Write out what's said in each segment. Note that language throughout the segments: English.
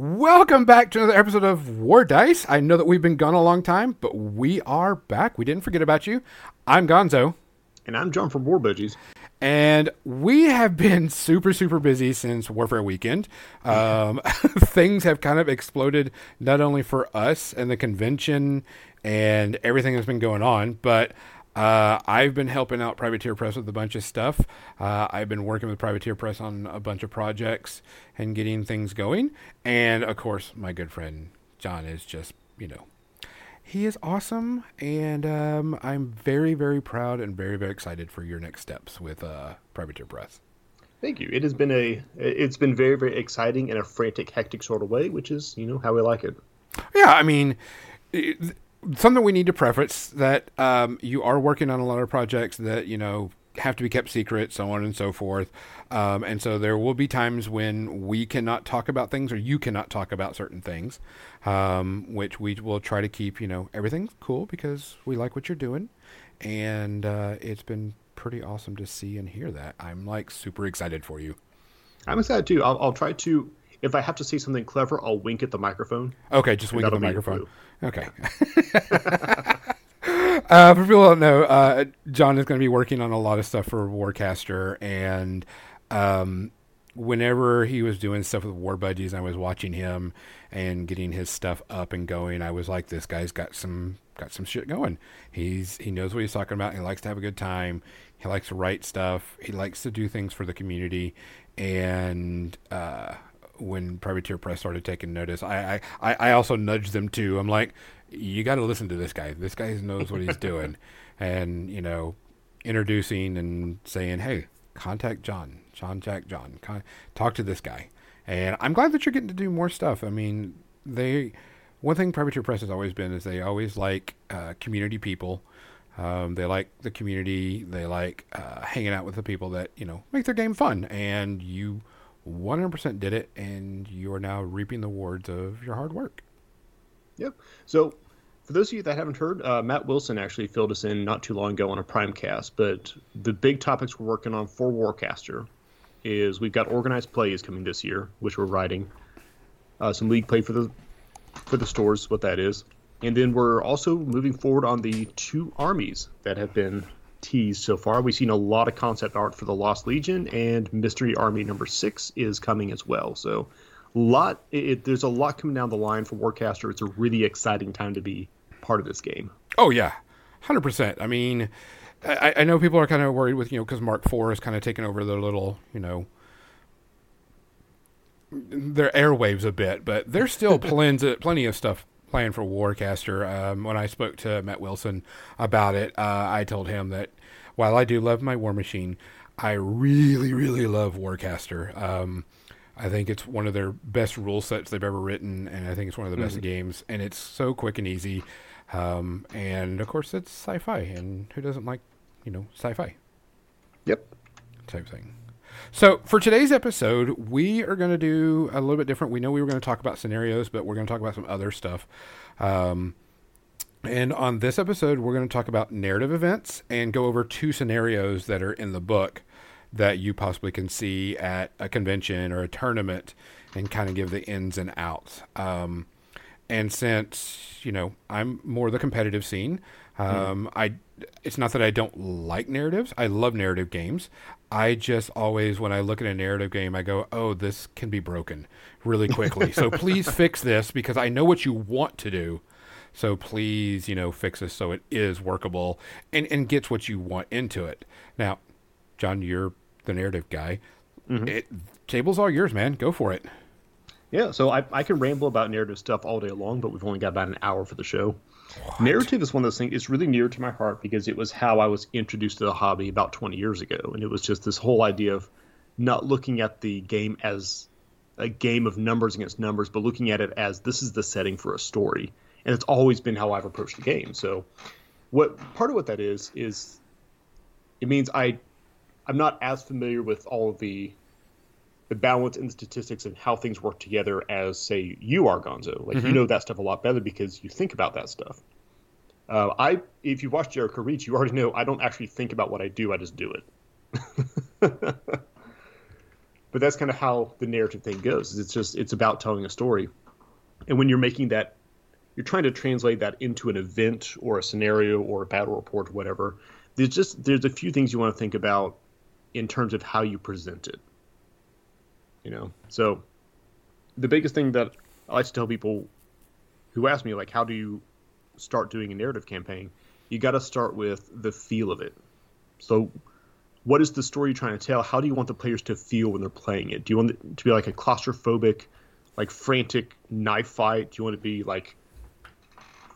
Welcome back to another episode of War Dice. I know that we've been gone a long time, but we are back. We didn't forget about you. I'm Gonzo. And I'm John from War Budgies. And we have been super, super busy since Warfare Weekend. Um, things have kind of exploded, not only for us and the convention and everything that's been going on, but uh, I've been helping out Privateer Press with a bunch of stuff. Uh, I've been working with Privateer Press on a bunch of projects and getting things going. And of course, my good friend John is just, you know, he is awesome. And um, I'm very, very proud and very, very excited for your next steps with uh, Privateer Press. Thank you. It has been a, it's been very, very exciting in a frantic, hectic sort of way, which is, you know, how we like it. Yeah, I mean, it, something we need to preface that um, you are working on a lot of projects that you know have to be kept secret, so on and so forth. Um, and so there will be times when we cannot talk about things or you cannot talk about certain things, um, which we will try to keep, you know, everything cool because we like what you're doing. And uh, it's been pretty awesome to see and hear that. I'm like super excited for you. I'm excited too. I'll, I'll try to, if I have to say something clever, I'll wink at the microphone. Okay, just wink at the microphone. Okay. uh, for people who don't know, uh, John is going to be working on a lot of stuff for Warcaster, and um, whenever he was doing stuff with War Budgies, I was watching him and getting his stuff up and going. I was like, this guy's got some got some shit going. He's he knows what he's talking about. He likes to have a good time. He likes to write stuff. He likes to do things for the community, and uh, when Privateer Press started taking notice, I, I, I also nudged them too. I'm like, you got to listen to this guy. This guy knows what he's doing, and you know, introducing and saying, hey, contact John, John Jack John, Con- talk to this guy. And I'm glad that you're getting to do more stuff. I mean, they one thing Privateer Press has always been is they always like uh, community people. Um, they like the community. They like uh, hanging out with the people that you know make their game fun. And you 100% did it, and you are now reaping the rewards of your hard work. Yep. So, for those of you that haven't heard, uh, Matt Wilson actually filled us in not too long ago on a Primecast. But the big topics we're working on for Warcaster is we've got organized plays coming this year, which we're writing. Uh, some league play for the for the stores, what that is, and then we're also moving forward on the two armies that have been teased so far. We've seen a lot of concept art for the Lost Legion, and Mystery Army number six is coming as well. So, lot it, there's a lot coming down the line for Warcaster. It's a really exciting time to be part of this game. Oh yeah, hundred percent. I mean, I, I, know people are kind of worried with you know because Mark Four is kind of taking over their little you know their airwaves a bit, but there's still plenty plenty of stuff playing for Warcaster. Um, when I spoke to Matt Wilson about it, uh, I told him that while I do love my War Machine, I really, really love Warcaster. Um, I think it's one of their best rule sets they've ever written, and I think it's one of the mm-hmm. best games. And it's so quick and easy. Um, and of course, it's sci-fi, and who doesn't like, you know, sci-fi? Yep. Type thing. So for today's episode, we are going to do a little bit different. We know we were going to talk about scenarios, but we're going to talk about some other stuff. Um, and on this episode, we're going to talk about narrative events and go over two scenarios that are in the book that you possibly can see at a convention or a tournament and kind of give the ins and outs. Um, and since, you know, I'm more the competitive scene, um, mm. I it's not that I don't like narratives. I love narrative games. I just always, when I look at a narrative game, I go, "Oh, this can be broken really quickly." so please fix this because I know what you want to do. So please, you know, fix this so it is workable and and gets what you want into it. Now, John, you're the narrative guy. Mm-hmm. It, table's all yours, man. Go for it. Yeah, so I, I can ramble about narrative stuff all day long, but we've only got about an hour for the show. What? Narrative is one of those things. It's really near to my heart because it was how I was introduced to the hobby about 20 years ago, and it was just this whole idea of not looking at the game as a game of numbers against numbers, but looking at it as this is the setting for a story, and it's always been how I've approached the game. So, what part of what that is is it means I I'm not as familiar with all of the the balance and the statistics and how things work together as say you are gonzo like mm-hmm. you know that stuff a lot better because you think about that stuff uh, i if you watch jericho reach you already know i don't actually think about what i do i just do it but that's kind of how the narrative thing goes. It's just it's about telling a story, and when you're making that, you're trying to translate that into an event or a scenario or a battle report or whatever. There's just there's a few things you want to think about in terms of how you present it. You know, so the biggest thing that I like to tell people who ask me like, how do you start doing a narrative campaign? You got to start with the feel of it. So what is the story you're trying to tell? How do you want the players to feel when they're playing it? Do you want it to be like a claustrophobic, like frantic knife fight? Do you want it to be like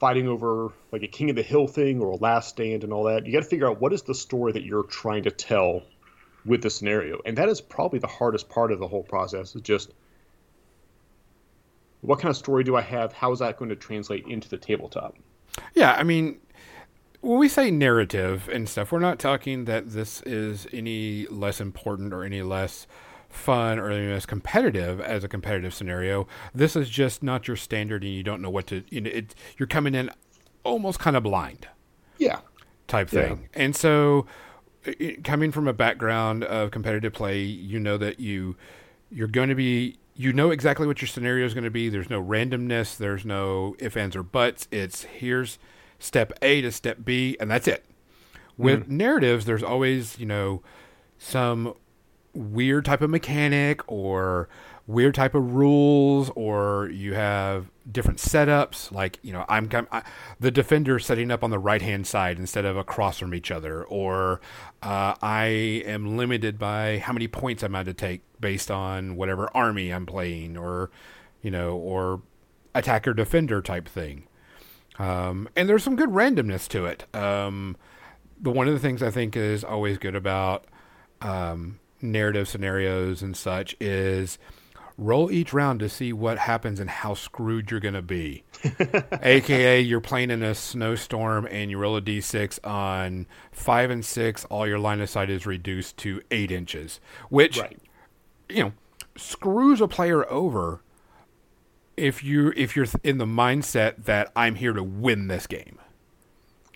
fighting over like a King of the Hill thing or a Last Stand and all that? You got to figure out what is the story that you're trying to tell with the scenario, and that is probably the hardest part of the whole process. Is just what kind of story do I have? How is that going to translate into the tabletop? Yeah, I mean, when we say narrative and stuff, we're not talking that this is any less important or any less fun or any less competitive as a competitive scenario. This is just not your standard, and you don't know what to. You know, it, you're coming in almost kind of blind. Yeah. Type thing, yeah. and so coming from a background of competitive play, you know that you you're going to be you know exactly what your scenario is going to be. There's no randomness. There's no if, ands, or buts. It's here's step A to step B, and that's it. With mm-hmm. narratives, there's always, you know, some weird type of mechanic or weird type of rules, or you have different setups. Like, you know, I'm I, the defender setting up on the right hand side instead of across from each other, or uh, I am limited by how many points I'm allowed to take based on whatever army I'm playing, or, you know, or attacker defender type thing. Um, and there's some good randomness to it. Um, but one of the things I think is always good about um, narrative scenarios and such is roll each round to see what happens and how screwed you're going to be. AKA, you're playing in a snowstorm and you roll a d6 on five and six, all your line of sight is reduced to eight inches, which, right. you know, screws a player over if you if you're in the mindset that I'm here to win this game.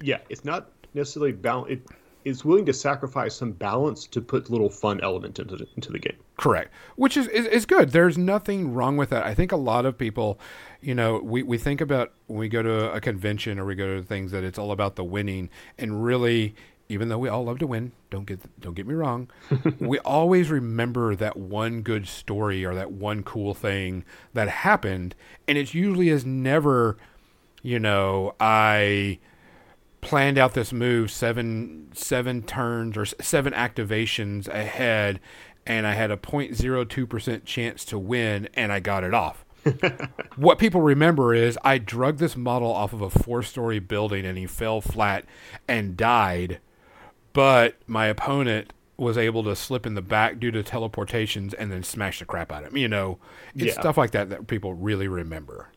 Yeah, it's not necessarily balance. Is willing to sacrifice some balance to put little fun element into the, into the game. Correct, which is, is, is good. There's nothing wrong with that. I think a lot of people, you know, we we think about when we go to a convention or we go to things that it's all about the winning, and really even though we all love to win, don't get don't get me wrong, we always remember that one good story or that one cool thing that happened, and it usually is never, you know, I planned out this move seven seven turns or seven activations ahead, and I had a 0.02 percent chance to win, and I got it off. what people remember is I drug this model off of a four story building and he fell flat and died but my opponent was able to slip in the back due to teleportations and then smash the crap out of him. You know, it's yeah. stuff like that that people really remember.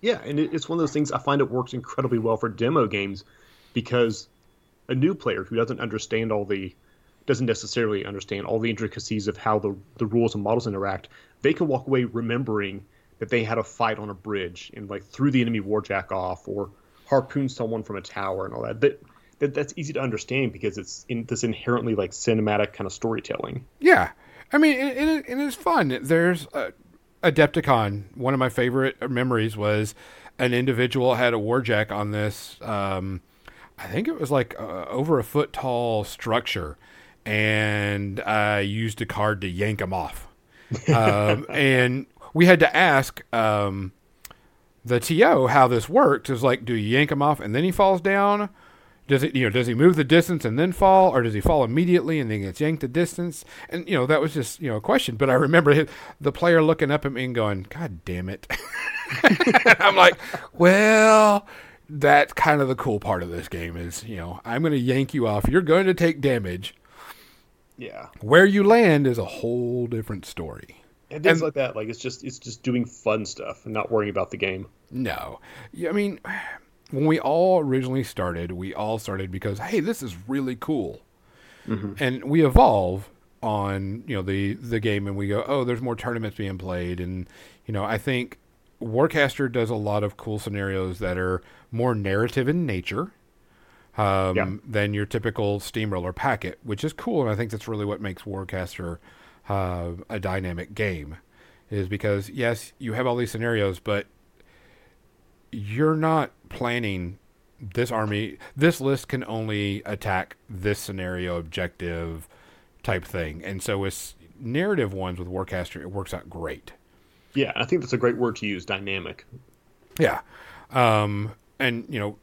Yeah, and it's one of those things I find it works incredibly well for demo games because a new player who doesn't understand all the doesn't necessarily understand all the intricacies of how the the rules and models interact, they can walk away remembering that they had a fight on a bridge and like threw the enemy warjack off or harpooned someone from a tower and all that. That that that's easy to understand because it's in this inherently like cinematic kind of storytelling. Yeah, I mean, it, it, it is fun. There's a, Adepticon. One of my favorite memories was an individual had a warjack on this. Um, I think it was like uh, over a foot tall structure, and I used a card to yank him off. um, and we had to ask um, the TO how this worked. Is like, do you yank him off and then he falls down? Does it, you know, does he move the distance and then fall, or does he fall immediately and then gets yanked the distance? And you know, that was just you know a question. But I remember the player looking up at me and going, "God damn it!" I'm like, "Well, that's kind of the cool part of this game is, you know, I'm going to yank you off. You're going to take damage. Yeah. Where you land is a whole different story. And things and, like that, like it's just it's just doing fun stuff and not worrying about the game. No, I mean when we all originally started, we all started because hey, this is really cool, mm-hmm. and we evolve on you know the the game, and we go, oh, there's more tournaments being played, and you know I think Warcaster does a lot of cool scenarios that are more narrative in nature. Um, yeah. than your typical steamroller packet, which is cool, and I think that's really what makes Warcaster uh, a dynamic game, is because yes, you have all these scenarios, but you're not planning this army. This list can only attack this scenario objective type thing, and so with narrative ones with Warcaster, it works out great. Yeah, I think that's a great word to use, dynamic. Yeah. Um, and, you know,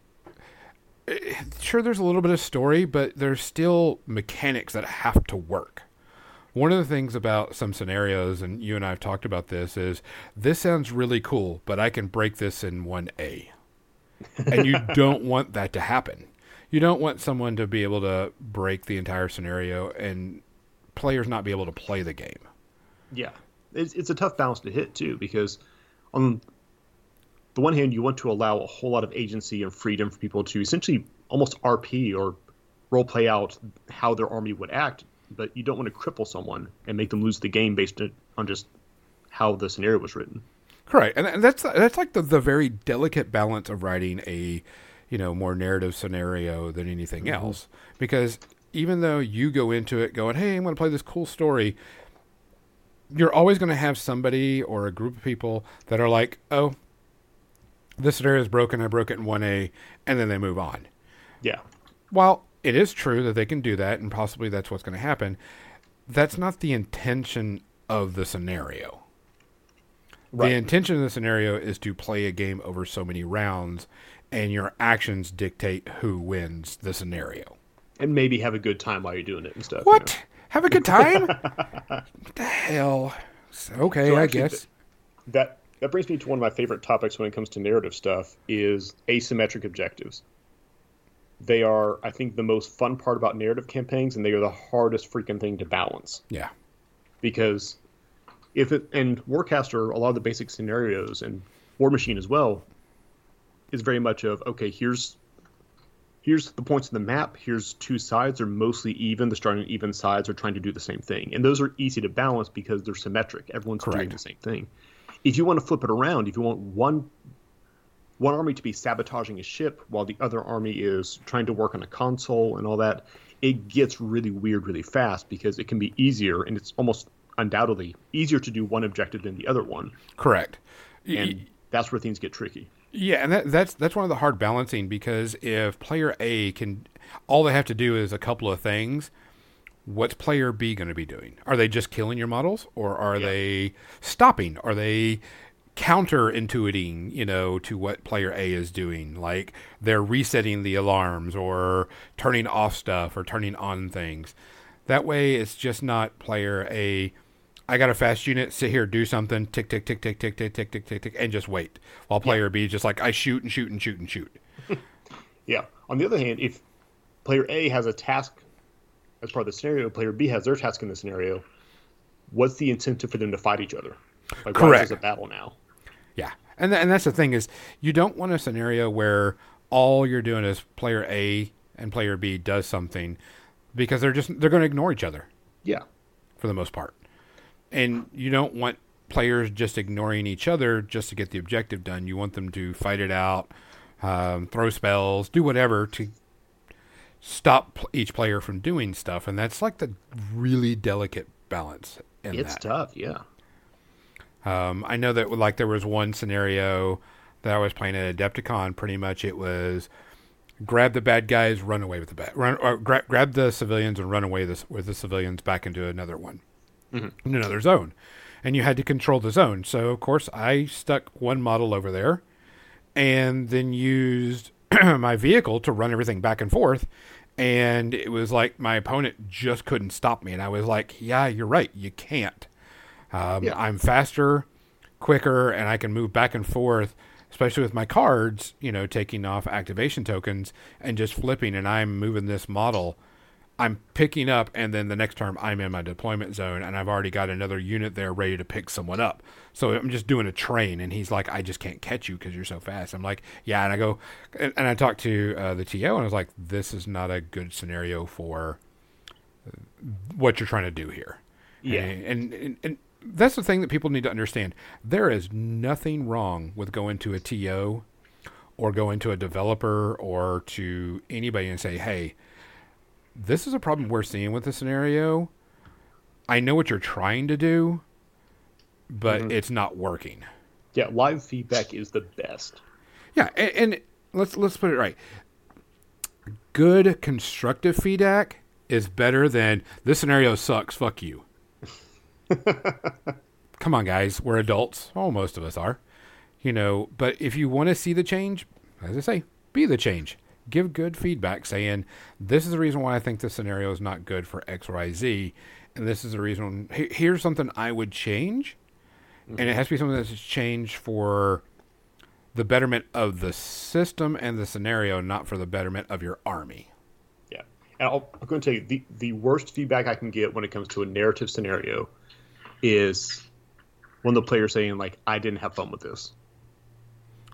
eh, sure, there's a little bit of story, but there's still mechanics that have to work. One of the things about some scenarios, and you and I have talked about this, is this sounds really cool, but I can break this in 1A. and you don't want that to happen. You don't want someone to be able to break the entire scenario and players not be able to play the game. Yeah. It's, it's a tough balance to hit, too, because on the one hand, you want to allow a whole lot of agency and freedom for people to essentially almost RP or role play out how their army would act, but you don't want to cripple someone and make them lose the game based on just how the scenario was written. Correct, and that's that's like the the very delicate balance of writing a you know more narrative scenario than anything mm-hmm. else because even though you go into it going, "Hey, I'm going to play this cool story," you're always going to have somebody or a group of people that are like, "Oh, this scenario is broken. I broke it in 1A, and then they move on. Yeah. While it is true that they can do that, and possibly that's what's going to happen, that's not the intention of the scenario. Right. The intention of the scenario is to play a game over so many rounds, and your actions dictate who wins the scenario. And maybe have a good time while you're doing it and stuff. What? You know? Have a good time? what the hell? Okay, so I guess. That that brings me to one of my favorite topics when it comes to narrative stuff is asymmetric objectives. They are, I think, the most fun part about narrative campaigns, and they are the hardest freaking thing to balance. Yeah. Because if it and Warcaster, a lot of the basic scenarios and War Machine as well, is very much of okay, here's here's the points of the map. Here's two sides are mostly even. The starting even sides are trying to do the same thing, and those are easy to balance because they're symmetric. Everyone's Correct. doing the same thing. If you want to flip it around, if you want one one army to be sabotaging a ship while the other army is trying to work on a console and all that, it gets really weird really fast because it can be easier and it's almost undoubtedly easier to do one objective than the other one. Correct. And that's where things get tricky. Yeah, and that, that's that's one of the hard balancing because if player A can, all they have to do is a couple of things, what's player B going to be doing? Are they just killing your models or are yeah. they stopping? Are they counterintuiting, you know, to what player A is doing? Like they're resetting the alarms or turning off stuff or turning on things. That way it's just not player A I got a fast unit, sit here, do something, tick tick tick tick tick tick tick tick tick tick and just wait. While player. B just like I shoot and shoot and shoot and shoot. yeah. On the other hand, if player A has a task as part of the scenario, player B has their task in the scenario. What's the incentive for them to fight each other? Like, Correct. Why a battle now? Yeah, and th- and that's the thing is you don't want a scenario where all you're doing is player A and player B does something because they're just they're going to ignore each other. Yeah, for the most part, and you don't want players just ignoring each other just to get the objective done. You want them to fight it out, um, throw spells, do whatever to stop each player from doing stuff, and that's like the really delicate balance. it's that. It's tough, yeah. Um, I know that like there was one scenario that I was playing at Adepticon. Pretty much, it was grab the bad guys, run away with the bad, run, or gra- grab the civilians and run away this, with the civilians back into another one, mm-hmm. in another zone, and you had to control the zone. So of course, I stuck one model over there, and then used my vehicle to run everything back and forth and it was like my opponent just couldn't stop me and i was like yeah you're right you can't um, yeah. i'm faster quicker and i can move back and forth especially with my cards you know taking off activation tokens and just flipping and i'm moving this model I'm picking up, and then the next term I'm in my deployment zone, and I've already got another unit there ready to pick someone up. So I'm just doing a train, and he's like, "I just can't catch you because you're so fast." I'm like, "Yeah," and I go, and, and I talked to uh, the TO, and I was like, "This is not a good scenario for what you're trying to do here." Yeah, and, and, and that's the thing that people need to understand. There is nothing wrong with going to a TO or going to a developer or to anybody and say, "Hey." This is a problem we're seeing with the scenario. I know what you're trying to do, but mm-hmm. it's not working. Yeah, live feedback is the best. Yeah, and, and let's let's put it right. Good constructive feedback is better than this scenario sucks. Fuck you. Come on, guys. We're adults. Oh, most of us are. You know, but if you want to see the change, as I say, be the change. Give good feedback saying, this is the reason why I think this scenario is not good for X, Y, Z. And this is the reason. Here's something I would change. And it mm-hmm. has to be something that's changed for the betterment of the system and the scenario, not for the betterment of your army. Yeah, and I'll, I'm going to tell you the the worst feedback I can get when it comes to a narrative scenario is when the player's saying like, "I didn't have fun with this."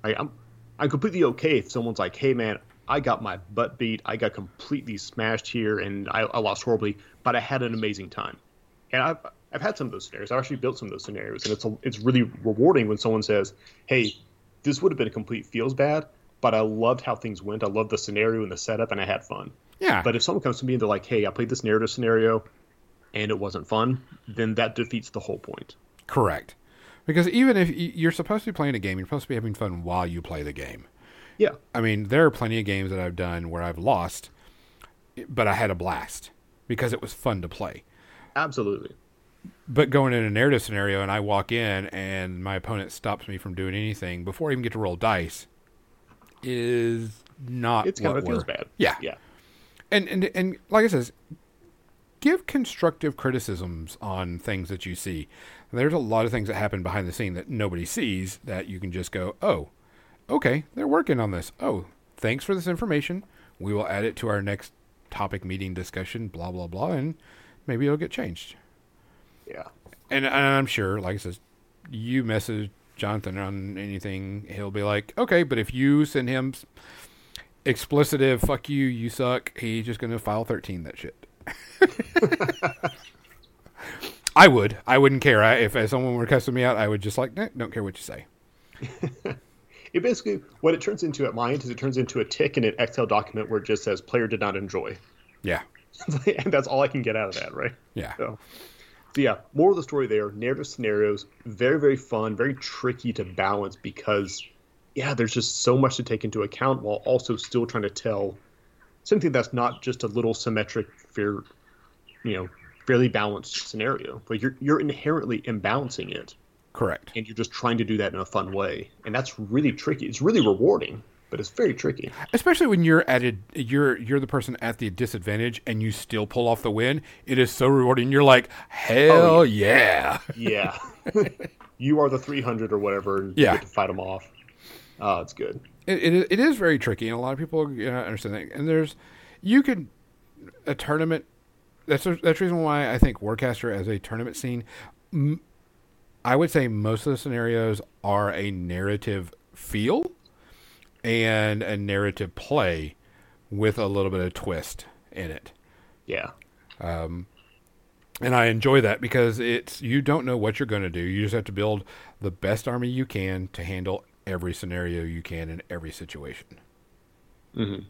I, I'm I'm completely okay if someone's like, "Hey, man." I got my butt beat. I got completely smashed here, and I, I lost horribly. But I had an amazing time, and I've I've had some of those scenarios. I've actually built some of those scenarios, and it's a, it's really rewarding when someone says, "Hey, this would have been a complete feels bad, but I loved how things went. I loved the scenario and the setup, and I had fun." Yeah. But if someone comes to me and they're like, "Hey, I played this narrative scenario, and it wasn't fun," then that defeats the whole point. Correct. Because even if you're supposed to be playing a game, you're supposed to be having fun while you play the game. Yeah, I mean, there are plenty of games that I've done where I've lost, but I had a blast because it was fun to play. absolutely. But going in a narrative scenario and I walk in and my opponent stops me from doing anything before I even get to roll dice is not It's kind what of feels bad. Yeah. yeah, and and and like I says, give constructive criticisms on things that you see. There's a lot of things that happen behind the scene that nobody sees that you can just go, oh, okay, they're working on this. Oh, thanks for this information. We will add it to our next topic meeting discussion. Blah blah blah, and maybe it'll get changed. yeah. And, and I'm sure, like I said, you message Jonathan on anything, he'll be like, okay, but if you send him explicitive "fuck you, you suck," he's just gonna file thirteen that shit. I would. I wouldn't care. I, if, if someone were cussing me out, I would just like, eh, don't care what you say. It basically what it turns into at my end is it turns into a tick in an Excel document where it just says "player did not enjoy," Yeah, and that's all I can get out of that, right? yeah, So, so yeah, more of the story there. Narrative scenarios, very very fun, very tricky to balance because, yeah, there's just so much to take into account while also still trying to tell something that's not just a little symmetric, fair, you know, fairly balanced scenario. But you're you're inherently imbalancing it, correct. and you're just trying to do that in a fun way, and that's really tricky. It's really rewarding, but it's very tricky. Especially when you're at a, you're you're the person at the disadvantage and you still pull off the win. It is so rewarding. You're like, hell oh, yeah. Yeah, you are the 300 or whatever, and Yeah. you get to fight them off. Oh, it's good. it, it, it is very tricky, and a lot of people you know, understand that. And there's, you could, a tournament. That's the- that's the reason why I think Warcaster as a tournament scene. m- I would say most of the scenarios are a narrative feel, and a narrative play, with a little bit of twist in it. Yeah. And I enjoy that because it's you don't know what you're going to do. You just have to build the best army you can to handle every scenario you can in every situation. Mhm.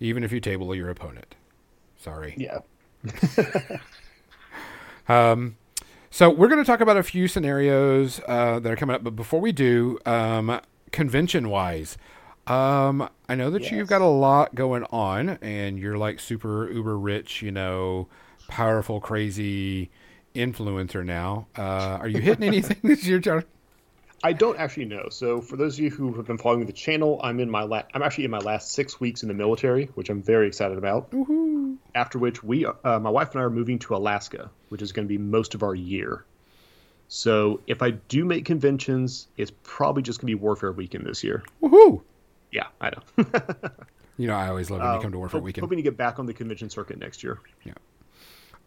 Even if you table your opponent. Sorry. Yeah. So we're going to talk about a few scenarios uh, that are coming up, but before we do, um, convention wise, um, I know that Yes. you've got a lot going on, and you're like super uber rich, you know, powerful, crazy influencer now. Uh, are you hitting anything this year, John? I don't actually know. So for those of you who have been following the channel, I'm in my la- I'm actually in my last six weeks in the military, which I'm very excited about. After which we, uh, my wife and I are moving to Alaska, which is going to be most of our year. So if I do make conventions, it's probably just going to be Warfare Weekend this year. Woohoo! Yeah, I know. You know, I always love when you come to Warfare Weekend. Hoping to get back on the convention circuit next year.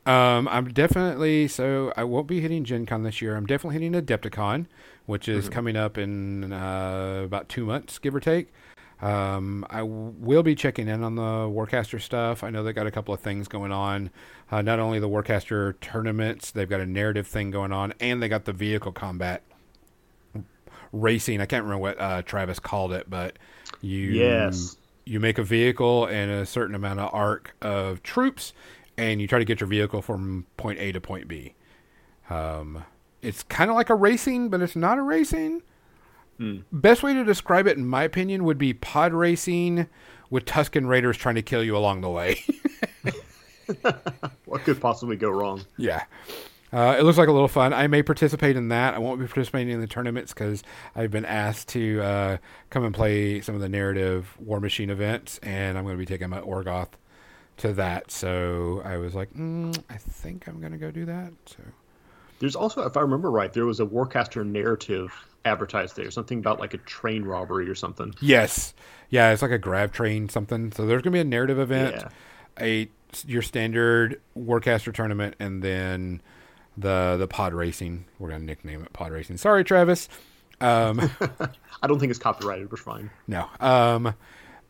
Um, I'm definitely so I won't be hitting Gen Con this year. I'm definitely hitting Adepticon, which is coming up in uh, about two months, give or take. Um, I w- will be checking in on the Warcaster stuff. I know they got a couple of things going on. Uh, not only the Warcaster tournaments, they've got a narrative thing going on, and they got the vehicle combat racing. I can't remember what uh, Travis called it, but you Yes. you make a vehicle and a certain amount of arc of troops, and you try to get your vehicle from point A to point B. Um, it's kind of like a racing, but it's not a racing. Best way to describe it, in my opinion, would be pod racing with Tusken Raiders trying to kill you along the way. What could possibly go wrong? yeah. Uh, it looks like a little fun. I may participate in that. I won't be participating in the tournaments because I've been asked to uh, come and play some of the narrative War Machine events, and I'm going to be taking my Orgoth to that. So I was like, mm, I think I'm going to go do that. So There's also, if I remember right, there was a Warcaster narrative advertised there, something about like a train robbery or something. yes, yeah, it's like a grab train something. So there's going to be a narrative event, Yeah. a your standard Warcaster tournament, and then the the pod racing. We're going to nickname it pod racing. Sorry, Travis. Um, I don't think it's copyrighted, We're fine. No. Um,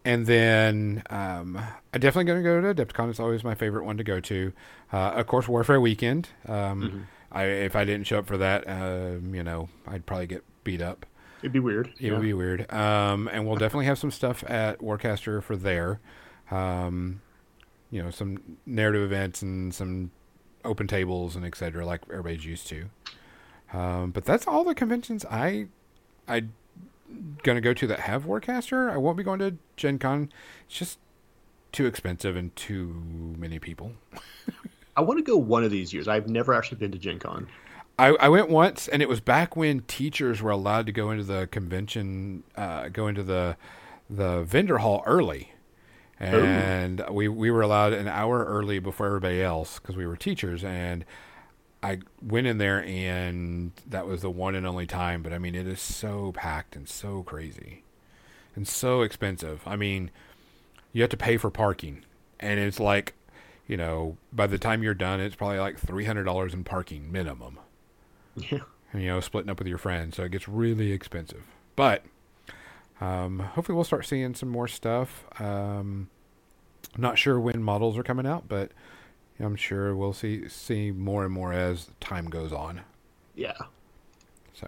and then um, I'm definitely going to go to Adepticon. It's always my favorite one to go to. Uh, of course, Warfare Weekend. Um, I, if I didn't show up for that, um, you know, I'd probably get beat up. It'd be weird. It would be weird. Um, and we'll definitely have some stuff at Warcaster for there. Um, you know, some narrative events and some open tables and etc. like everybody's used to. Um, but that's all the conventions I I gonna go to that have Warcaster. I won't be going to Gen Con. It's just too expensive and too many people. I want to go one of these years. I've never actually been to Gen Con. I, I went once, and it was back when teachers were allowed to go into the convention, uh, go into the the vendor hall early, and we we were allowed an hour early before everybody else because we were teachers. And I went in there, and that was the one and only time. But I mean, it is so packed and so crazy, and so expensive. I mean, you have to pay for parking, and it's like, you know, by the time you're done, it's probably like three hundred dollars in parking minimum Yeah. you know, splitting up with your friends. So it gets really expensive. But um, hopefully we'll start seeing some more stuff. Um, not sure when models are coming out, but I'm sure we'll see see more and more as time goes on. Yeah. So,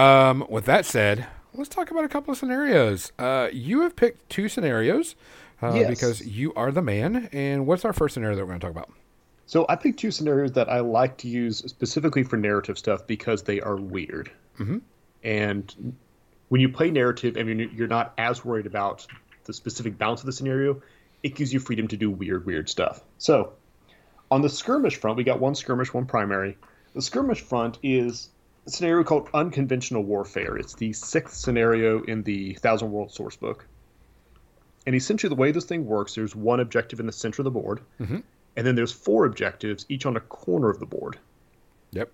um, with that said, let's talk about a couple of scenarios. Uh, you have picked two scenarios uh, Yes. because you are the man. And what's our first scenario that we're going to talk about? So I picked two scenarios that I like to use specifically for narrative stuff because they are weird. Mhm. And when you play narrative and you're you're not as worried about the specific balance of the scenario, it gives you freedom to do weird, weird stuff. So on the skirmish front, we got one skirmish, one primary. The skirmish front is a scenario called unconventional warfare. It's the sixth scenario in the Thousand World Sourcebook. And essentially, the way this thing works, there's one objective in the center of the board, Mhm. and then there's four objectives, each on a corner of the board. Yep.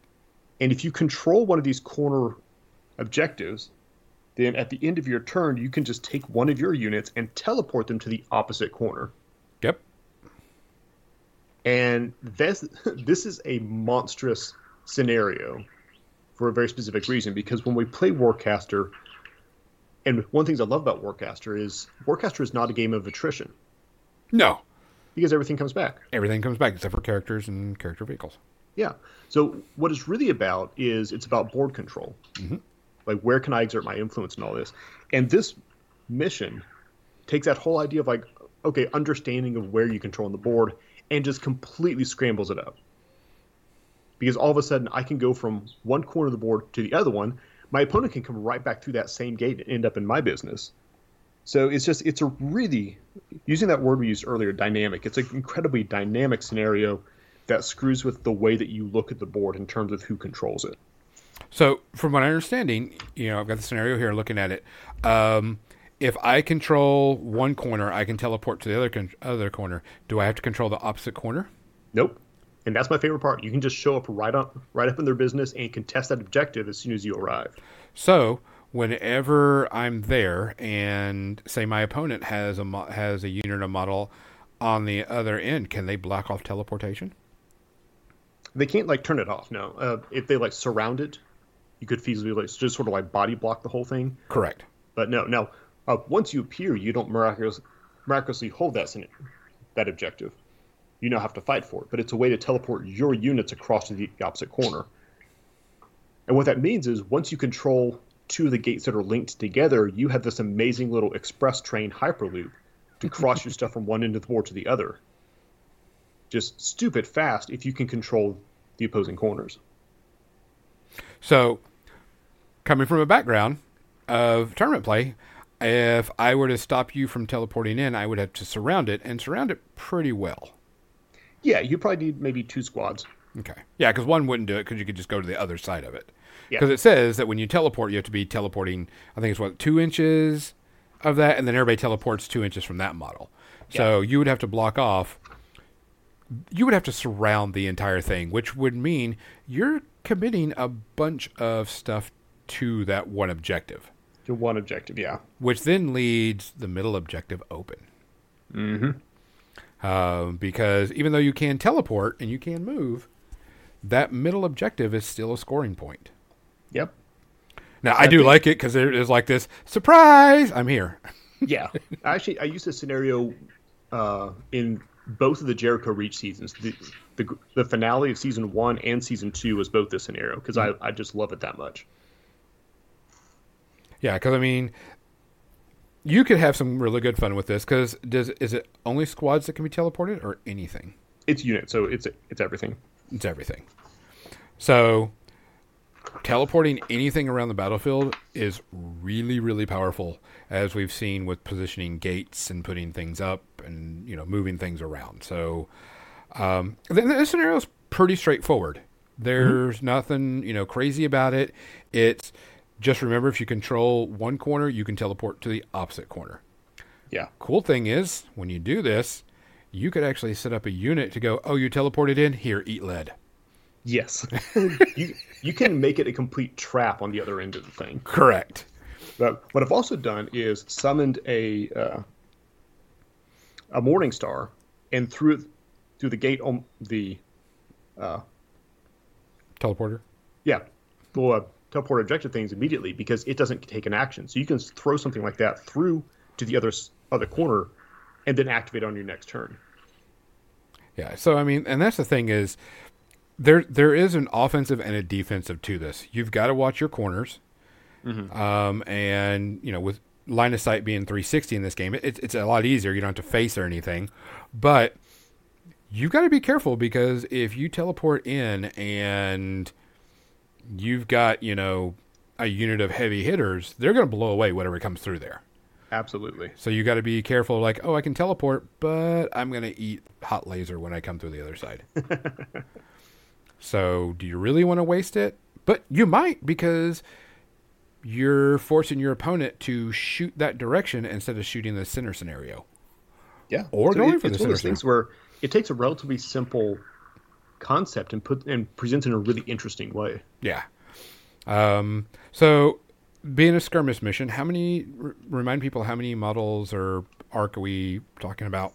And if you control one of these corner objectives, then at the end of your turn, you can just take one of your units and teleport them to the opposite corner. Yep. And this this is a monstrous scenario for a very specific reason because when we play Warcaster, and one of the things I love about Warcaster is Warcaster is not a game of attrition No. because everything comes back. Everything comes back except for characters and character vehicles. Yeah. So what it's really about is it's about board control. Mm-hmm. Like where can I exert my influence and all this? And this mission takes that whole idea of like, okay, understanding of where you control on the board and just completely scrambles it up. Because all of a sudden I can go from one corner of the board to the other one. My opponent can come right back through that same gate and end up in my business. So it's just it's a really using that word we used earlier, dynamic. It's an incredibly dynamic scenario that screws with the way that you look at the board in terms of who controls it. So, from what I'm understanding, you know, I've got the scenario here looking at it. Um, if I control one corner, I can teleport to the other con- other corner. Do I have to control the opposite corner? Nope. And that's my favorite part. You can just show up right up right up in their business and contest that objective as soon as you arrive. So, whenever I'm there, and say my opponent has a mo- has a unit or model on the other end, can they block off teleportation? They can't like turn it off. No, uh, if they like surround it, you could feasibly like just sort of like body block the whole thing. Correct. But no, no. Uh, once you appear, you don't miraculous, miraculously hold that that objective. You now have to fight for it. But it's a way to teleport your units across to the opposite corner. And what that means is once you control two of the gates that are linked together, you have this amazing little express train hyperloop to cross your stuff from one end of the board to the other. Just stupid fast if you can control the opposing corners. So, coming from a background of tournament play, if I were to stop you from teleporting in, I would have to surround it and surround it pretty well. Yeah, you probably need maybe two squads. Okay. Yeah, because one wouldn't do it because you could just go to the other side of it. Yeah. Because it says that when you teleport, you have to be teleporting, I think it's what, two inches of that, and then everybody teleports two inches from that model. Yeah. So you would have to block off, you would have to surround the entire thing, which would mean you're committing a bunch of stuff to that one objective, To one objective, yeah. which then leaves the middle objective open. Mm-hmm. Um, because even though you can teleport and you can move, that middle objective is still a scoring point. Yep. Now I do like it because it is like this surprise. I'm here. Yeah. Actually, I used this scenario uh, in both of the Jericho Reach seasons. The, the the finale of season one and season two was both this scenario because I, I just love it that much. Yeah, because I mean, you could have some really good fun with this. Because does is it only squads that can be teleported or anything? It's unit, so it's it's everything. It's everything. So teleporting anything around the battlefield is really really powerful, as we've seen with positioning gates and putting things up and you know moving things around. So um, th- this scenario is pretty straightforward. There's nothing you know crazy about it. It's just remember if you control one corner, you can teleport to the opposite corner. Yeah. Cool thing is, when you do this, you could actually set up a unit to go, oh, you teleported in? Here, eat lead. Yes. you you can make it a complete trap on the other end of the thing. Correct. But what I've also done is summoned a uh, a morning star and threw it through the gate on the uh, Teleporter. yeah well, uh, teleport objective things immediately because it doesn't take an action. So you can throw something like that through to the other other corner and then activate on your next turn. Yeah. So I mean, and that's the thing is, there there is an offensive and a defensive to this. You've got to watch your corners, um, and you know with line of sight being 360 in this game, it, it's it's a lot easier. You don't have to face or anything, but you've got to be careful because if you teleport in and you've got you know a unit of heavy hitters, they're going to blow away whatever comes through there. Absolutely. So you got to be careful. Like, oh, I can teleport, but I'm going to eat hot laser when I come through the other side. so, do you really want to waste it? But you might because you're forcing your opponent to shoot that direction instead of shooting the center scenario. Yeah. Or So going it- for the it's one of those center things where it takes a relatively simple concept and put and presents in a really interesting way. Yeah. Um, so, being a skirmish mission, how many? R- remind people how many models or arc are we talking about?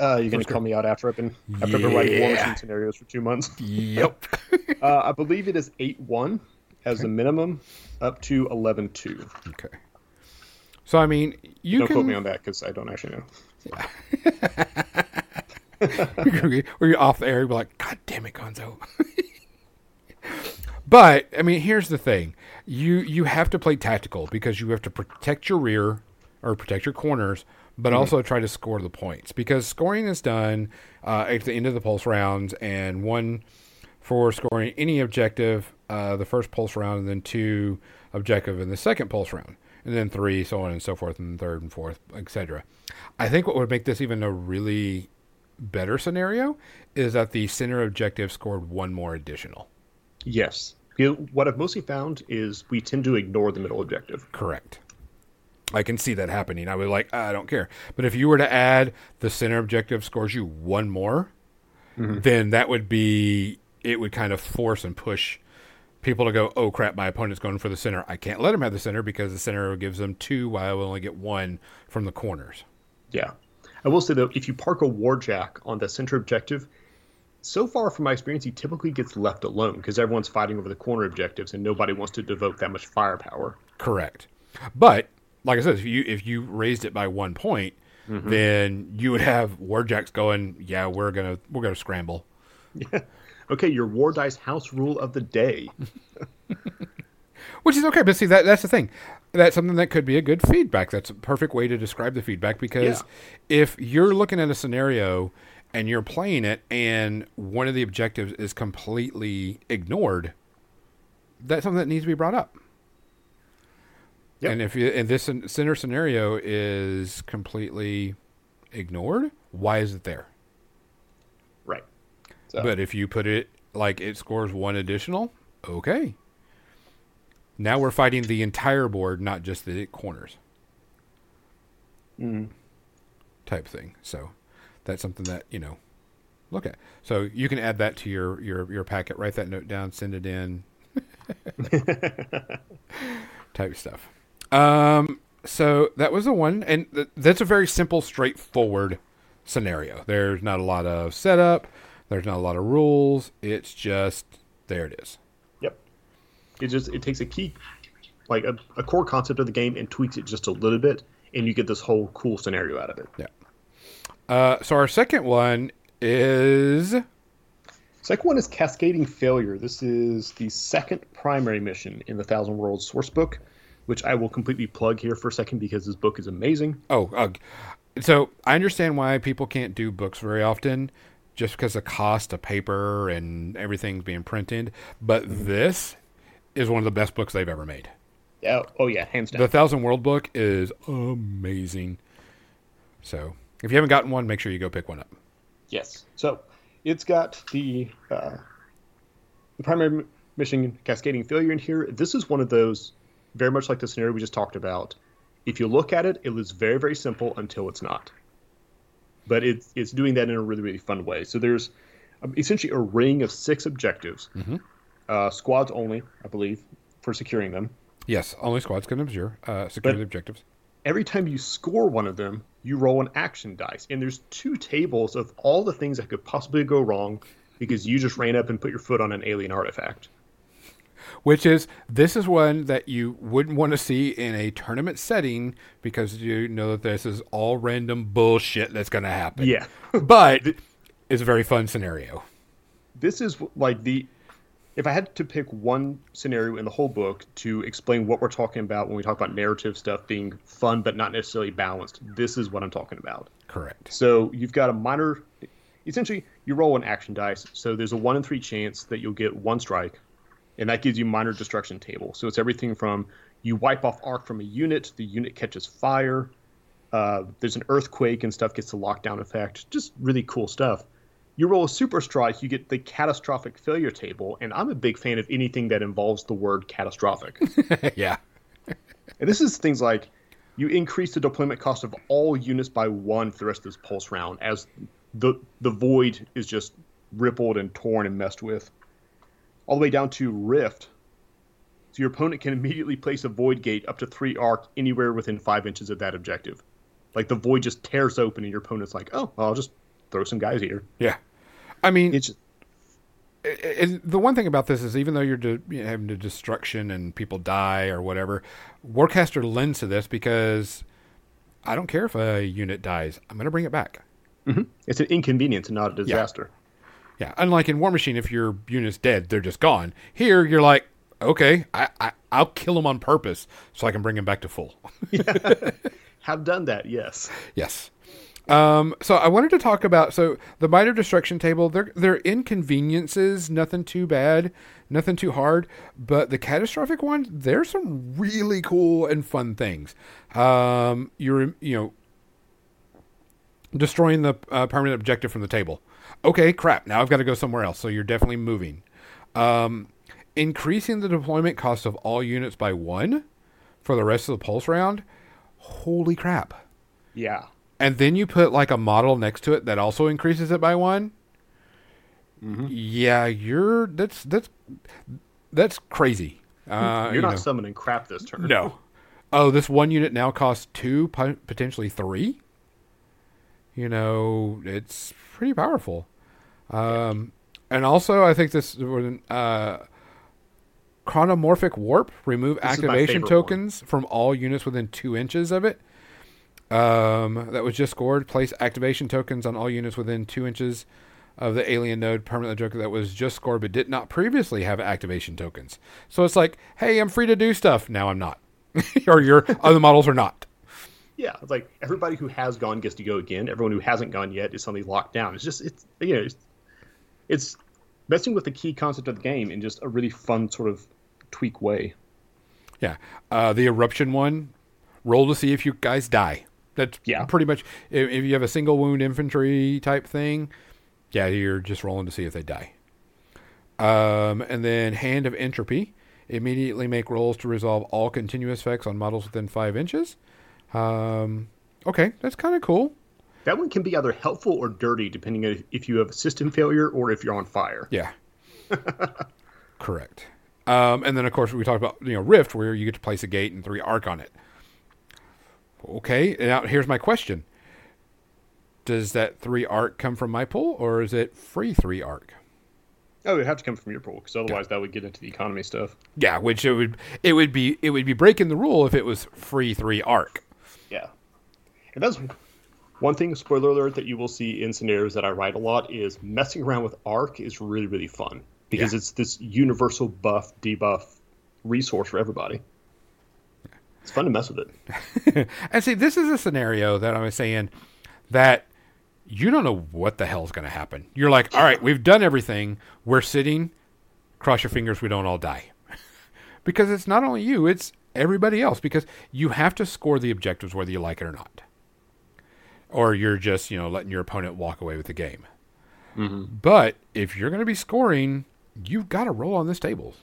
Uh, you're going to call me out after I've been after I've been writing War Machine scenarios for two months. Yep. Uh, I believe it is eight one as the minimum, up to eleven two. okay. So, I mean, you Don't can quote me on that because I don't actually know. or you're off the air, you'll be like, God damn it, Gonzo. but I mean, here's the thing: you you have to play tactical because you have to protect your rear or protect your corners, but also try to score the points because scoring is done uh, at the end of the pulse rounds, and one for scoring any objective, uh, the first pulse round, and then two objective in the second pulse round, and then three, so on and so forth, and third and fourth, etc. I think what would make this even a really better scenario is that the center objective scored one more additional. Yes. You know, what I've mostly found is we tend to ignore the middle objective. Correct. I can see that happening. I would like, I don't care. But if you were to add the center objective scores you one more, mm-hmm. then that would be, it would kind of force and push people to go, oh crap, my opponent's going for the center. I can't let him have the center because the center gives them two while I will only get one from the corners. Yeah. I will say though, if you park a warjack on the center objective, so far from my experience, he typically gets left alone because everyone's fighting over the corner objectives and nobody wants to devote that much firepower. Correct. But like I said, if you if you raised it by one point, mm-hmm. then you would have warjacks going, yeah, we're gonna we're gonna scramble. Yeah. Okay, your war dice house rule of the day. Which is okay, but see that that's the thing. That's something that could be a good feedback. That's a perfect way to describe the feedback because if you're looking at a scenario and you're playing it and one of the objectives is completely ignored, that's something that needs to be brought up. Yep. And if you, and this center scenario is completely ignored, why is it there? Right. So, But if you put it like it scores one additional, okay. Now we're fighting the entire board, not just the corners. mm, type thing. So that's something that you know look at. So you can add that to your your your packet. Write that note down. Send it in. type stuff. Um. So that was the one, and th- that's a very simple, straightforward scenario. There's not a lot of setup. There's not a lot of rules. It's just there. It is. Yep. It just it takes a key, like a, a core concept of the game, and tweaks it just a little bit, and you get this whole cool scenario out of it. Uh, so our second one is Second one is Cascading Failure. This is the second primary mission in the Thousand Worlds source book, which I will completely plug here for a second because this book is amazing. Oh, uh, so I understand why people can't do books very often, just because the cost of paper and everything's being printed. But this is one of the best books they've ever made. Yeah. Oh yeah, hands down. The Thousand World book is amazing. So if you haven't gotten one, make sure you go pick one up. Yes. So it's got the uh, the primary mission cascading failure in here. This is one of those very much like the scenario we just talked about. If you look at it, it looks very very simple until it's not. But it's it's doing that in a really really fun way. So there's um, essentially a ring of six objectives, Mhm. Uh, squads only, I believe, for securing them. Yes, only squads can observe uh, secure But- the objectives. every time you score one of them, you roll an action dice. And there's two tables of all the things that could possibly go wrong because you just ran up and put your foot on an alien artifact. Which is this is one that you wouldn't want to see in a tournament setting because you know that this is all random bullshit that's going to happen. Yeah. but it's a very fun scenario. this is like the if I had to pick one scenario in the whole book to explain what we're talking about when we talk about narrative stuff being fun but not necessarily balanced, this is what I'm talking about. Correct. So you've got a minor. Essentially, you roll an action dice. So there's a one in three chance that you'll get one strike, and that gives you minor destruction table. So it's everything from you wipe off arc from a unit, the unit catches fire, uh, there's an earthquake and stuff gets the lockdown effect. Just really cool stuff. You roll a super strike, you get the catastrophic failure table, and I'm a big fan of anything that involves the word catastrophic. yeah. And this is things like you increase the deployment cost of all units by one for the rest of this pulse round as the the void is just rippled and torn and messed with. All the way down to rift. So your opponent can immediately place a void gate up to three arc anywhere within five inches of that objective. Like the void just tears open and your opponent's like, oh, well, I'll just throw some guys here. Yeah. I mean, It's and the one thing about this is even though you're de- having the destruction and people die or whatever, Warcaster lends to this because I don't care if a unit dies. I'm going to bring it back. Mm-hmm. it's an inconvenience and not a disaster. Yeah. Unlike in Warmachine, if your unit's dead, they're just gone. Here, you're like, okay, I, I, I'll kill them on purpose so I can bring them back to full. Have done that, yes. Yes. Um, so I wanted to talk about so the minor destruction table. They're they're inconveniences, nothing too bad, nothing too hard. But the catastrophic one, there's some really cool and fun things. Um, you're you know destroying the uh, permanent objective from the table. Okay, crap. Now I've got to go somewhere else. So you're definitely moving. Um, increasing the deployment cost of all units by one for the rest of the pulse round. Holy crap Yeah. And then you put like a model next to it that also increases it by one. Yeah, you're that's that's that's crazy. Uh, You're you not know. summoning crap this turn. no. Oh, this one unit now costs two, potentially three. You know, it's pretty powerful. Um, and also, I think this uh, chronomorphic warp remove This activation favorite one. tokens from all units within two inches of it. Um, that was just scored. Place activation tokens on all units within two inches of the alien node permanently objective that was just scored but did not previously have activation tokens. So it's like, hey, I'm free to do stuff. Now I'm not. or your other models are not. Yeah, it's like everybody who has gone gets to go again. Everyone who hasn't gone yet is suddenly locked down. It's just it's you know it's, it's messing with the key concept of the game in just a really fun sort of tweak way. Yeah. Uh, the eruption one, roll to see if you guys die. That's Yeah. pretty much if, if you have a single wound infantry type thing, yeah, you're just rolling to see if they die. Um, and then hand of entropy, immediately make rolls to resolve all continuous effects on models within five inches. Um, okay, that's kind of cool. That one can be either helpful or dirty, depending on if you have a system failure or if you're on fire. Yeah. Correct. Um, and then of course we talked about you know Rift, where you get to place a gate and three arc on it. Okay, now here's my question: Does that three arc come from my pool, or is it free three arc? Oh, it would have to come from your pool, because otherwise that would get into the economy stuff. Yeah, which it would it would be it would be breaking the rule if it was free three arc. Yeah. And that's one thing, spoiler alert, that you will see in scenarios that I write a lot is messing around with arc is really, really fun because Yeah. it's this universal buff, debuff resource for everybody. It's fun to mess with it. And see, this is a scenario that I was saying that you don't know what the hell's going to happen. You're like, all right, we've done everything. We're sitting. Cross your fingers, we don't all die. because it's not only you, it's everybody else. Because you have to score the objectives whether you like it or not. Or you're just, you know, letting your opponent walk away with the game. Mm-hmm. But if you're going to be scoring, you've got to roll on this table.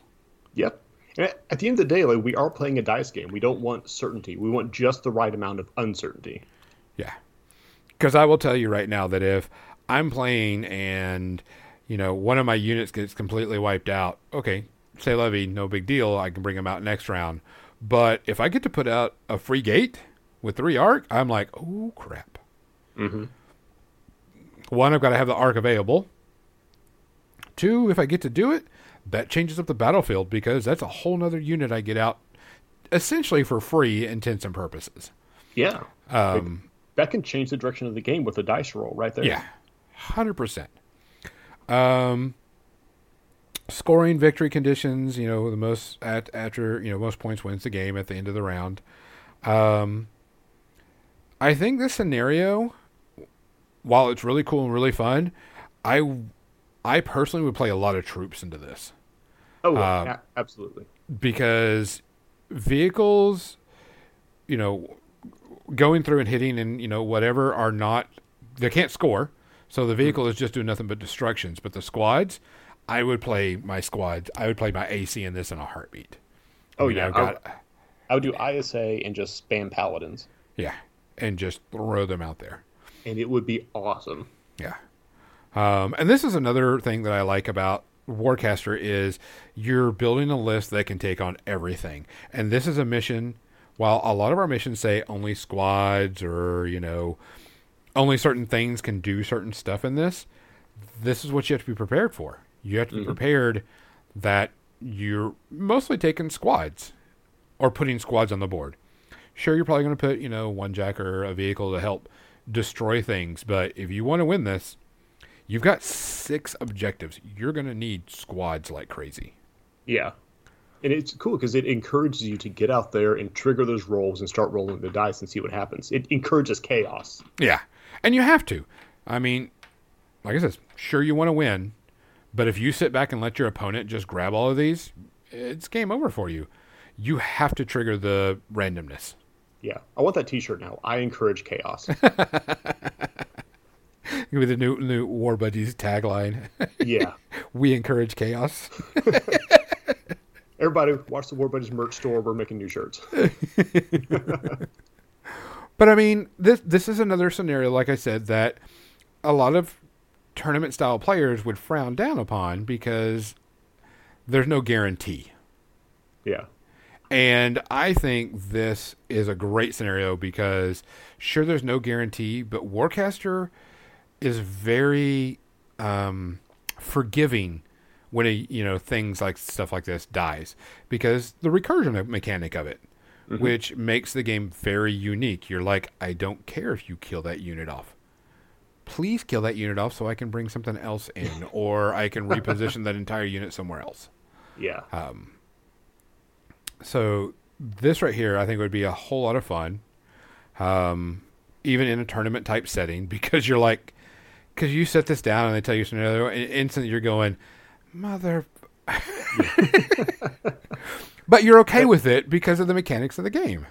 Yep. And at- the end of the day, like we are playing a dice game. We don't want certainty. We want just the right amount of uncertainty. Yeah. Because I will tell you right now that if I'm playing and, you know, one of my units gets completely wiped out, okay, say Levy, no big deal. I can bring him out next round. But if I get to put out a free gate with three arc, I'm like, oh, crap. Mhm. One, I've got to have the arc available. Two, if I get to do it, that changes up the battlefield because that's a whole nother unit I get out essentially for free, intents and purposes. Yeah. Um, That can change the direction of the game with a dice roll right there. Yeah, hundred percent. Um, scoring victory conditions. You know, the most at after you know most points wins the game at the end of the round. Um, I think this scenario, while it's really cool and really fun, I I personally would play a lot of troops into this Oh, Um, yeah, absolutely. because vehicles, you know, going through and hitting and you know whatever are not they can't score. So the vehicle is just doing nothing but destructions. But the squads, I would play my squads. I would play my AC in this in a heartbeat. I Oh, mean, yeah. I've I would do ISA and just spam paladins, yeah, and just throw them out there. and it would be awesome. Yeah. Um, and this is another thing that I like about Warcaster is you're building a list that can take on everything. And this is a mission. While a lot of our missions say only squads or you know only certain things can do certain stuff in this, this is what you have to be prepared for. You have to be mm-hmm. prepared that you're mostly taking squads or putting squads on the board. Sure, you're probably going to put, you know, one jack or a vehicle to help destroy things, but if you want to win this, you've got six objectives. You're going to need squads like crazy. Yeah. And it's cool because it encourages you to get out there and trigger those rolls and start rolling the dice and see what happens. It encourages chaos. Yeah. And you have to. I mean, like I said, sure you want to win, but if you sit back and let your opponent just grab all of these, it's game over for you. You have to trigger the randomness. Yeah. I want that t shirt now. I encourage chaos. Could be the new new War Buddies tagline. yeah. we encourage chaos. Everybody watch the War Buddies merch store. We're making new shirts. But I mean, this this is another scenario, like I said, that a lot of tournament style players would frown down upon because there's no guarantee. Yeah. And I think this is a great scenario because sure there's no guarantee, but Warcaster is very um, forgiving when a, you know things like stuff like this dies because the recursion mechanic of it, which makes the game very unique. You're like, I don't care if you kill that unit off. Please kill that unit off so I can bring something else in, or I can reposition that entire unit somewhere else. Yeah. So this right here, I think would be a whole lot of fun, um, even in a tournament type setting, because you're like, because you set this down and they tell you scenario, and instantly you're going, mother. but you're okay with it because of the mechanics of the game.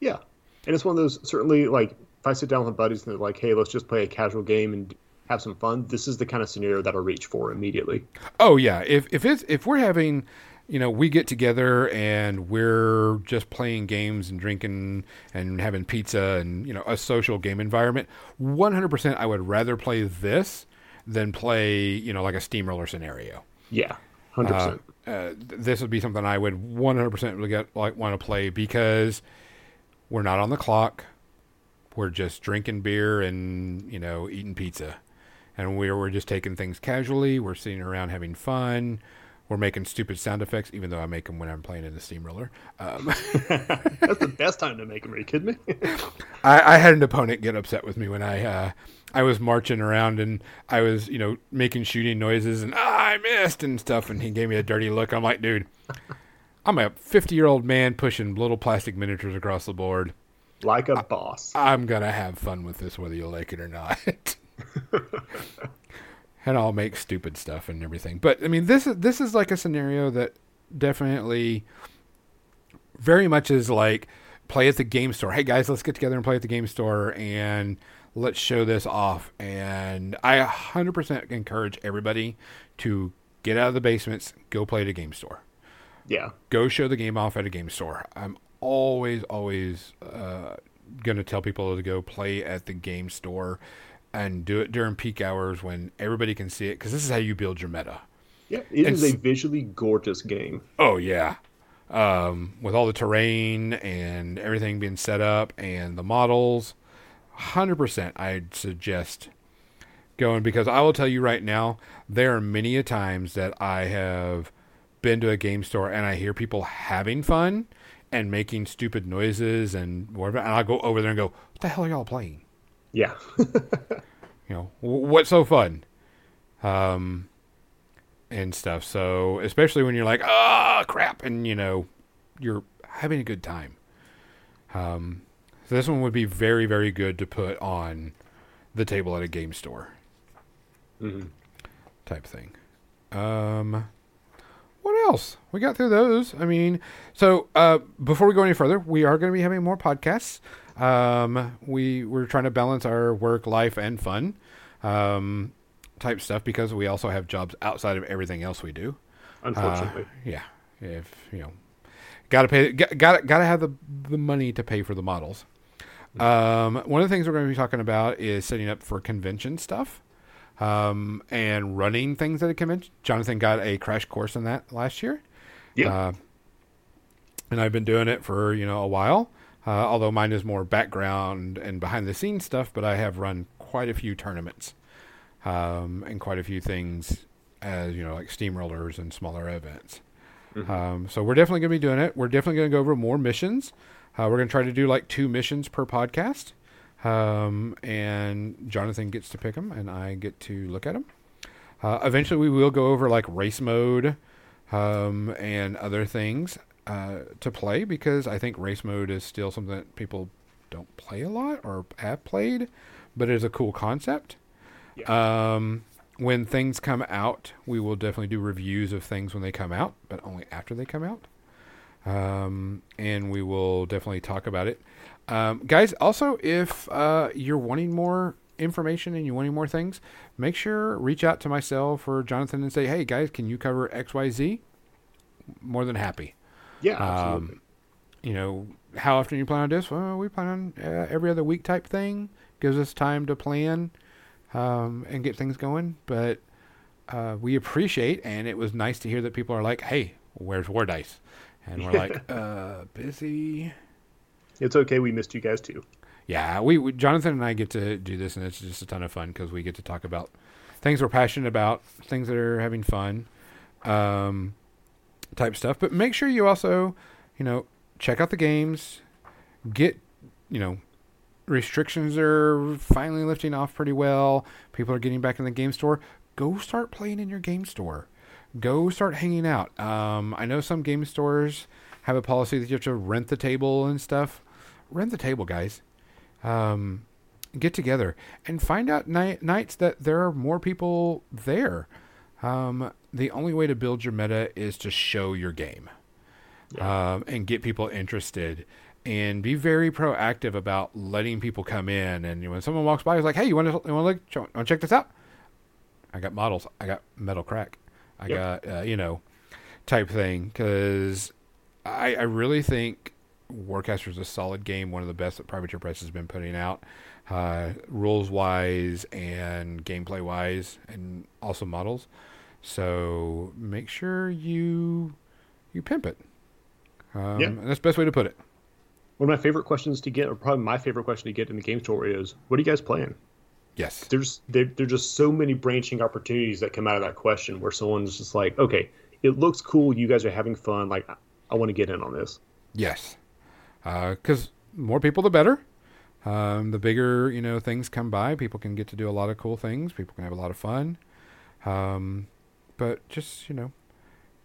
Yeah, and it's one of those certainly like if I sit down with buddies and they're like, "Hey, let's just play a casual game and have some fun," this is the kind of scenario that I'll reach for immediately. Oh yeah, if if it's if we're having, you know, we get together and we're just playing games and drinking and having pizza and you know a social game environment, 100% I would rather play this than play you know like a steamroller scenario. Yeah, hundred uh, percent. Uh, this would be something I would 100% get like want to play because we're not on the clock. We're just drinking beer and you know eating pizza, and we're we're just taking things casually. We're sitting around having fun. We're making stupid sound effects, even though I make them when I'm playing in the steamroller. Um, That's the best time to make them. Are you kidding me? I, I, had an opponent get upset with me when I uh, I was marching around and I was you know making shooting noises and ah, I missed and stuff, and he gave me a dirty look. I'm like, dude, I'm a 50 year old man pushing little plastic miniatures across the board. Like a boss. I, am gonna have fun with this, whether you like it or not. And I'll make stupid stuff and everything. But I mean, this is this is like a scenario that definitely, very much is like play at the game store. Hey guys, let's get together and play at the game store and let's show this off. And I 100% encourage everybody to get out of the basements, go play at a game store. Yeah. Go show the game off at a game store. I'm always, always uh, going to tell people to go play at the game store and do it during peak hours when everybody can see it because this is how you build your meta. Yeah, it and is a visually gorgeous game. Oh, yeah. Um, with all the terrain and everything being set up and the models, 100% I'd suggest going because I will tell you right now, there are many a times that I have been to a game store and I hear people having fun and making stupid noises and whatever, and I go over there and go, "What the hell are y'all playing?" Yeah. you know, what's so fun? Um, and stuff. So, especially when you're like, "Ah, oh, crap," and you know, you're having a good time. Um, so this one would be very, very good to put on the table at a game store. Mm-hmm. Type thing. Um, what else? We got through those. I mean, so uh, before we go any further, we are going to be having more podcasts. Um, we we're trying to balance our work, life, and fun um, type stuff because we also have jobs outside of everything else we do. Unfortunately, uh, yeah. If you know, got to pay, gotta got to have the the money to pay for the models. Um, one of the things we're going to be talking about is setting up for convention stuff um, and running things at a convention. Jonathan got a crash course in that last year. Yeah. Uh, and I've been doing it for, you know, a while. Uh, although mine is more background and behind the scenes stuff, but I have run quite a few tournaments um, and quite a few things as, you know, like steamrollers and smaller events. Mm-hmm. Um, so we're definitely going to be doing it. We're definitely going to go over more missions. Uh, we're going to try to do like two missions per podcast. Um, and Jonathan gets to pick them, and I get to look at them. Uh, eventually, we will go over like race mode um, and other things uh, to play because I think race mode is still something that people don't play a lot or have played, but it is a cool concept. Yeah. Um, when things come out, we will definitely do reviews of things when they come out, but only after they come out. Um, and we will definitely talk about it. Um, guys, also, if uh, you're wanting more information and you're wanting more things, make sure reach out to myself or Jonathan and say, "Hey, guys, can you cover X, Y, Z?" More than happy. Yeah. Um, you know, how often you plan on this? Well, we plan on uh, every other week type thing. Gives us time to plan um, and get things going. But uh, we appreciate, and it was nice to hear that people are like, "Hey, where's War Dice?" And we're like, "Uh, busy." It's okay. We missed you guys too. Yeah, we, we Jonathan and I get to do this, and it's just a ton of fun because we get to talk about things we're passionate about, things that are having fun, um, type stuff. But make sure you also, you know, check out the games. Get, you know, restrictions are finally lifting off pretty well. People are getting back in the game store. Go start playing in your game store. Go start hanging out. Um, I know some game stores have a policy that you have to rent the table and stuff rent the table, guys. Um, get together and find out night, nights that there are more people there. Um, the only way to build your meta is to show your game. um, and get people interested and be very proactive about letting people come in. And when someone walks by, it's like, "Hey, you want to you want to look? Want to check this out? I got models. I got metal crack. I Yep. got uh, you know, type thing." Because I, I really think Warcaster is a solid game, one of the best that Privateer Press has been putting out, uh, rules wise and gameplay wise, and also models. So make sure you you pimp it. Um, Yeah. that's the best way to put it. One of my favorite questions to get, or probably my favorite question to get in the game store is, "What are you guys playing?" Yes. There's there there's just so many branching opportunities that come out of that question where someone's just like, "Okay, it looks cool. You guys are having fun. Like, I, I want to get in on this." Yes. Because more people, the better. Um, the bigger you know things come by, people can get to do a lot of cool things. People can have a lot of fun. Um, but just you know,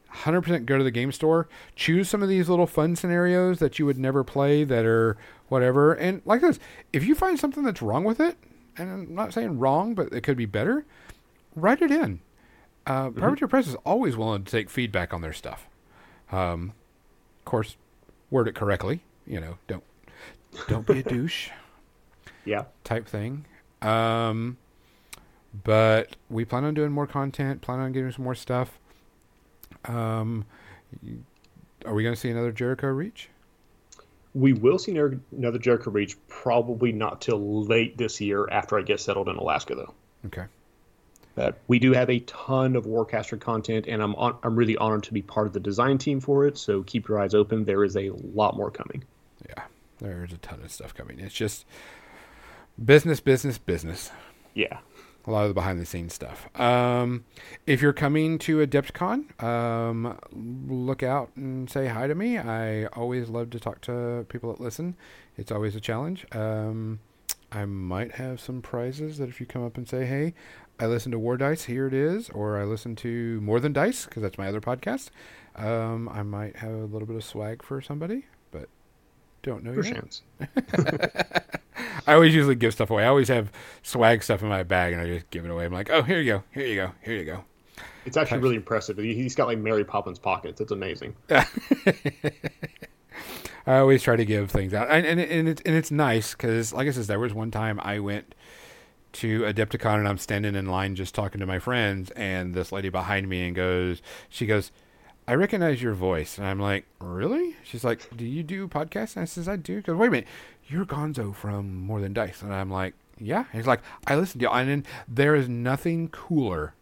hundred percent go to the game store. Choose some of these little fun scenarios that you would never play that are whatever. And like this, if you find something that's wrong with it, and I'm not saying wrong, but it could be better, write it in. Uh, Privateer Press is always willing to take feedback on their stuff. Um, of course, word it correctly. You know, don't don't be a douche Yeah. type thing. Um, but we plan on doing more content. Plan on getting some more stuff. Um, are we going to see another Jericho Reach? We will see another Jericho Reach probably not till late this year after I get settled in Alaska, though. Okay. But we do have a ton of Warcaster content, and I'm on, I'm really honored to be part of the design team for it. So keep your eyes open. There is a lot more coming. Yeah, there's a ton of stuff coming. It's just business, business, business. Yeah. A lot of the behind the scenes stuff. Um, if you're coming to Adepticon, um, look out and say hi to me. I always love to talk to people that listen. It's always a challenge. Um, I might have some prizes that if you come up and say, "Hey, I listen to War Dice, here it is," or I listen to More Than Dice because that's my other podcast. Um, I might have a little bit of swag for somebody, but don't know yet. chance. I always usually give stuff away. I always have swag stuff in my bag, and I just give it away. I'm like, oh, here you go, here you go, here you go. It's actually really impressive. He- He's got like Mary Poppins pockets. It's amazing. I always try to give things out, and and, and it's and it's nice because, like I said, there was one time I went to Adepticon and I'm standing in line just talking to my friends, and this lady behind me and goes, she goes, I recognize your voice, and I'm like, really? She's like, do you do podcasts? And I says, I do. Because wait a minute, you're Gonzo from More Than Dice, and I'm like, yeah. And he's like, I listen to you, and then there is nothing cooler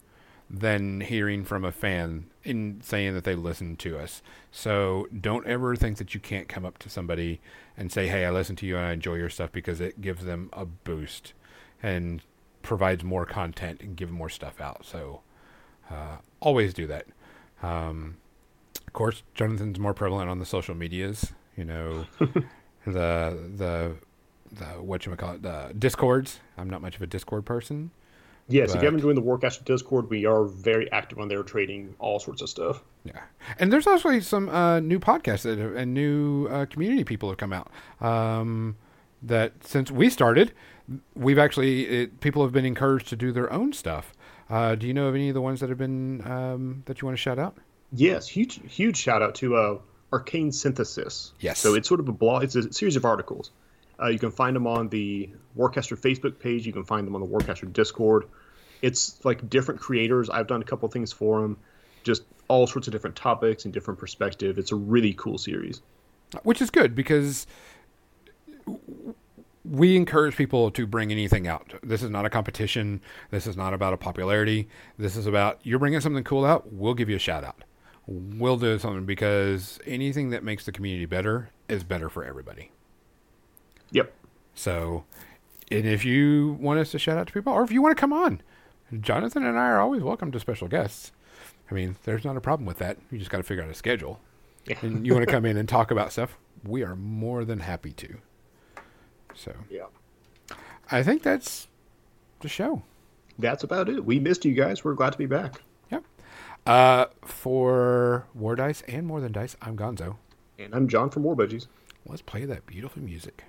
than hearing from a fan in saying that they listen to us. So don't ever think that you can't come up to somebody and say, "Hey, I listen to you and I enjoy your stuff," because it gives them a boost and provides more content and give more stuff out. So uh, always do that. Um, of course, Jonathan's more prevalent on the social medias. You know, the the the what you call it, the discords. I'm not much of a Discord person. Yes, if you haven't joined the Warcaster Discord, we are very active on there, trading all sorts of stuff. Yeah, and there's also some uh, new podcasts that have, and new uh, community people have come out. Um, that since we started, we've actually it, people have been encouraged to do their own stuff. Uh, do you know of any of the ones that have been um, that you want to shout out? Yes, huge huge shout out to uh, Arcane Synthesis. Yes. So it's sort of a blog. It's a series of articles. Uh, you can find them on the Warcaster Facebook page. You can find them on the Warcaster Discord. It's like different creators. I've done a couple things for them, just all sorts of different topics and different perspective. It's a really cool series. Which is good because we encourage people to bring anything out. This is not a competition. This is not about a popularity. This is about you're bringing something cool out. We'll give you a shout out. We'll do something because anything that makes the community better is better for everybody. Yep. So, and if you want us to shout out to people, or if you want to come on, Jonathan and I are always welcome to special guests. I mean, there's not a problem with that. You just got to figure out a schedule. Yeah. And you want to come in and talk about stuff, we are more than happy to. So, Yeah. I think that's the show. That's about it. We missed you guys. We're glad to be back. Uh, for War Dice and More Than Dice, I'm Gonzo. And I'm John from War Budgies. Let's play that beautiful music.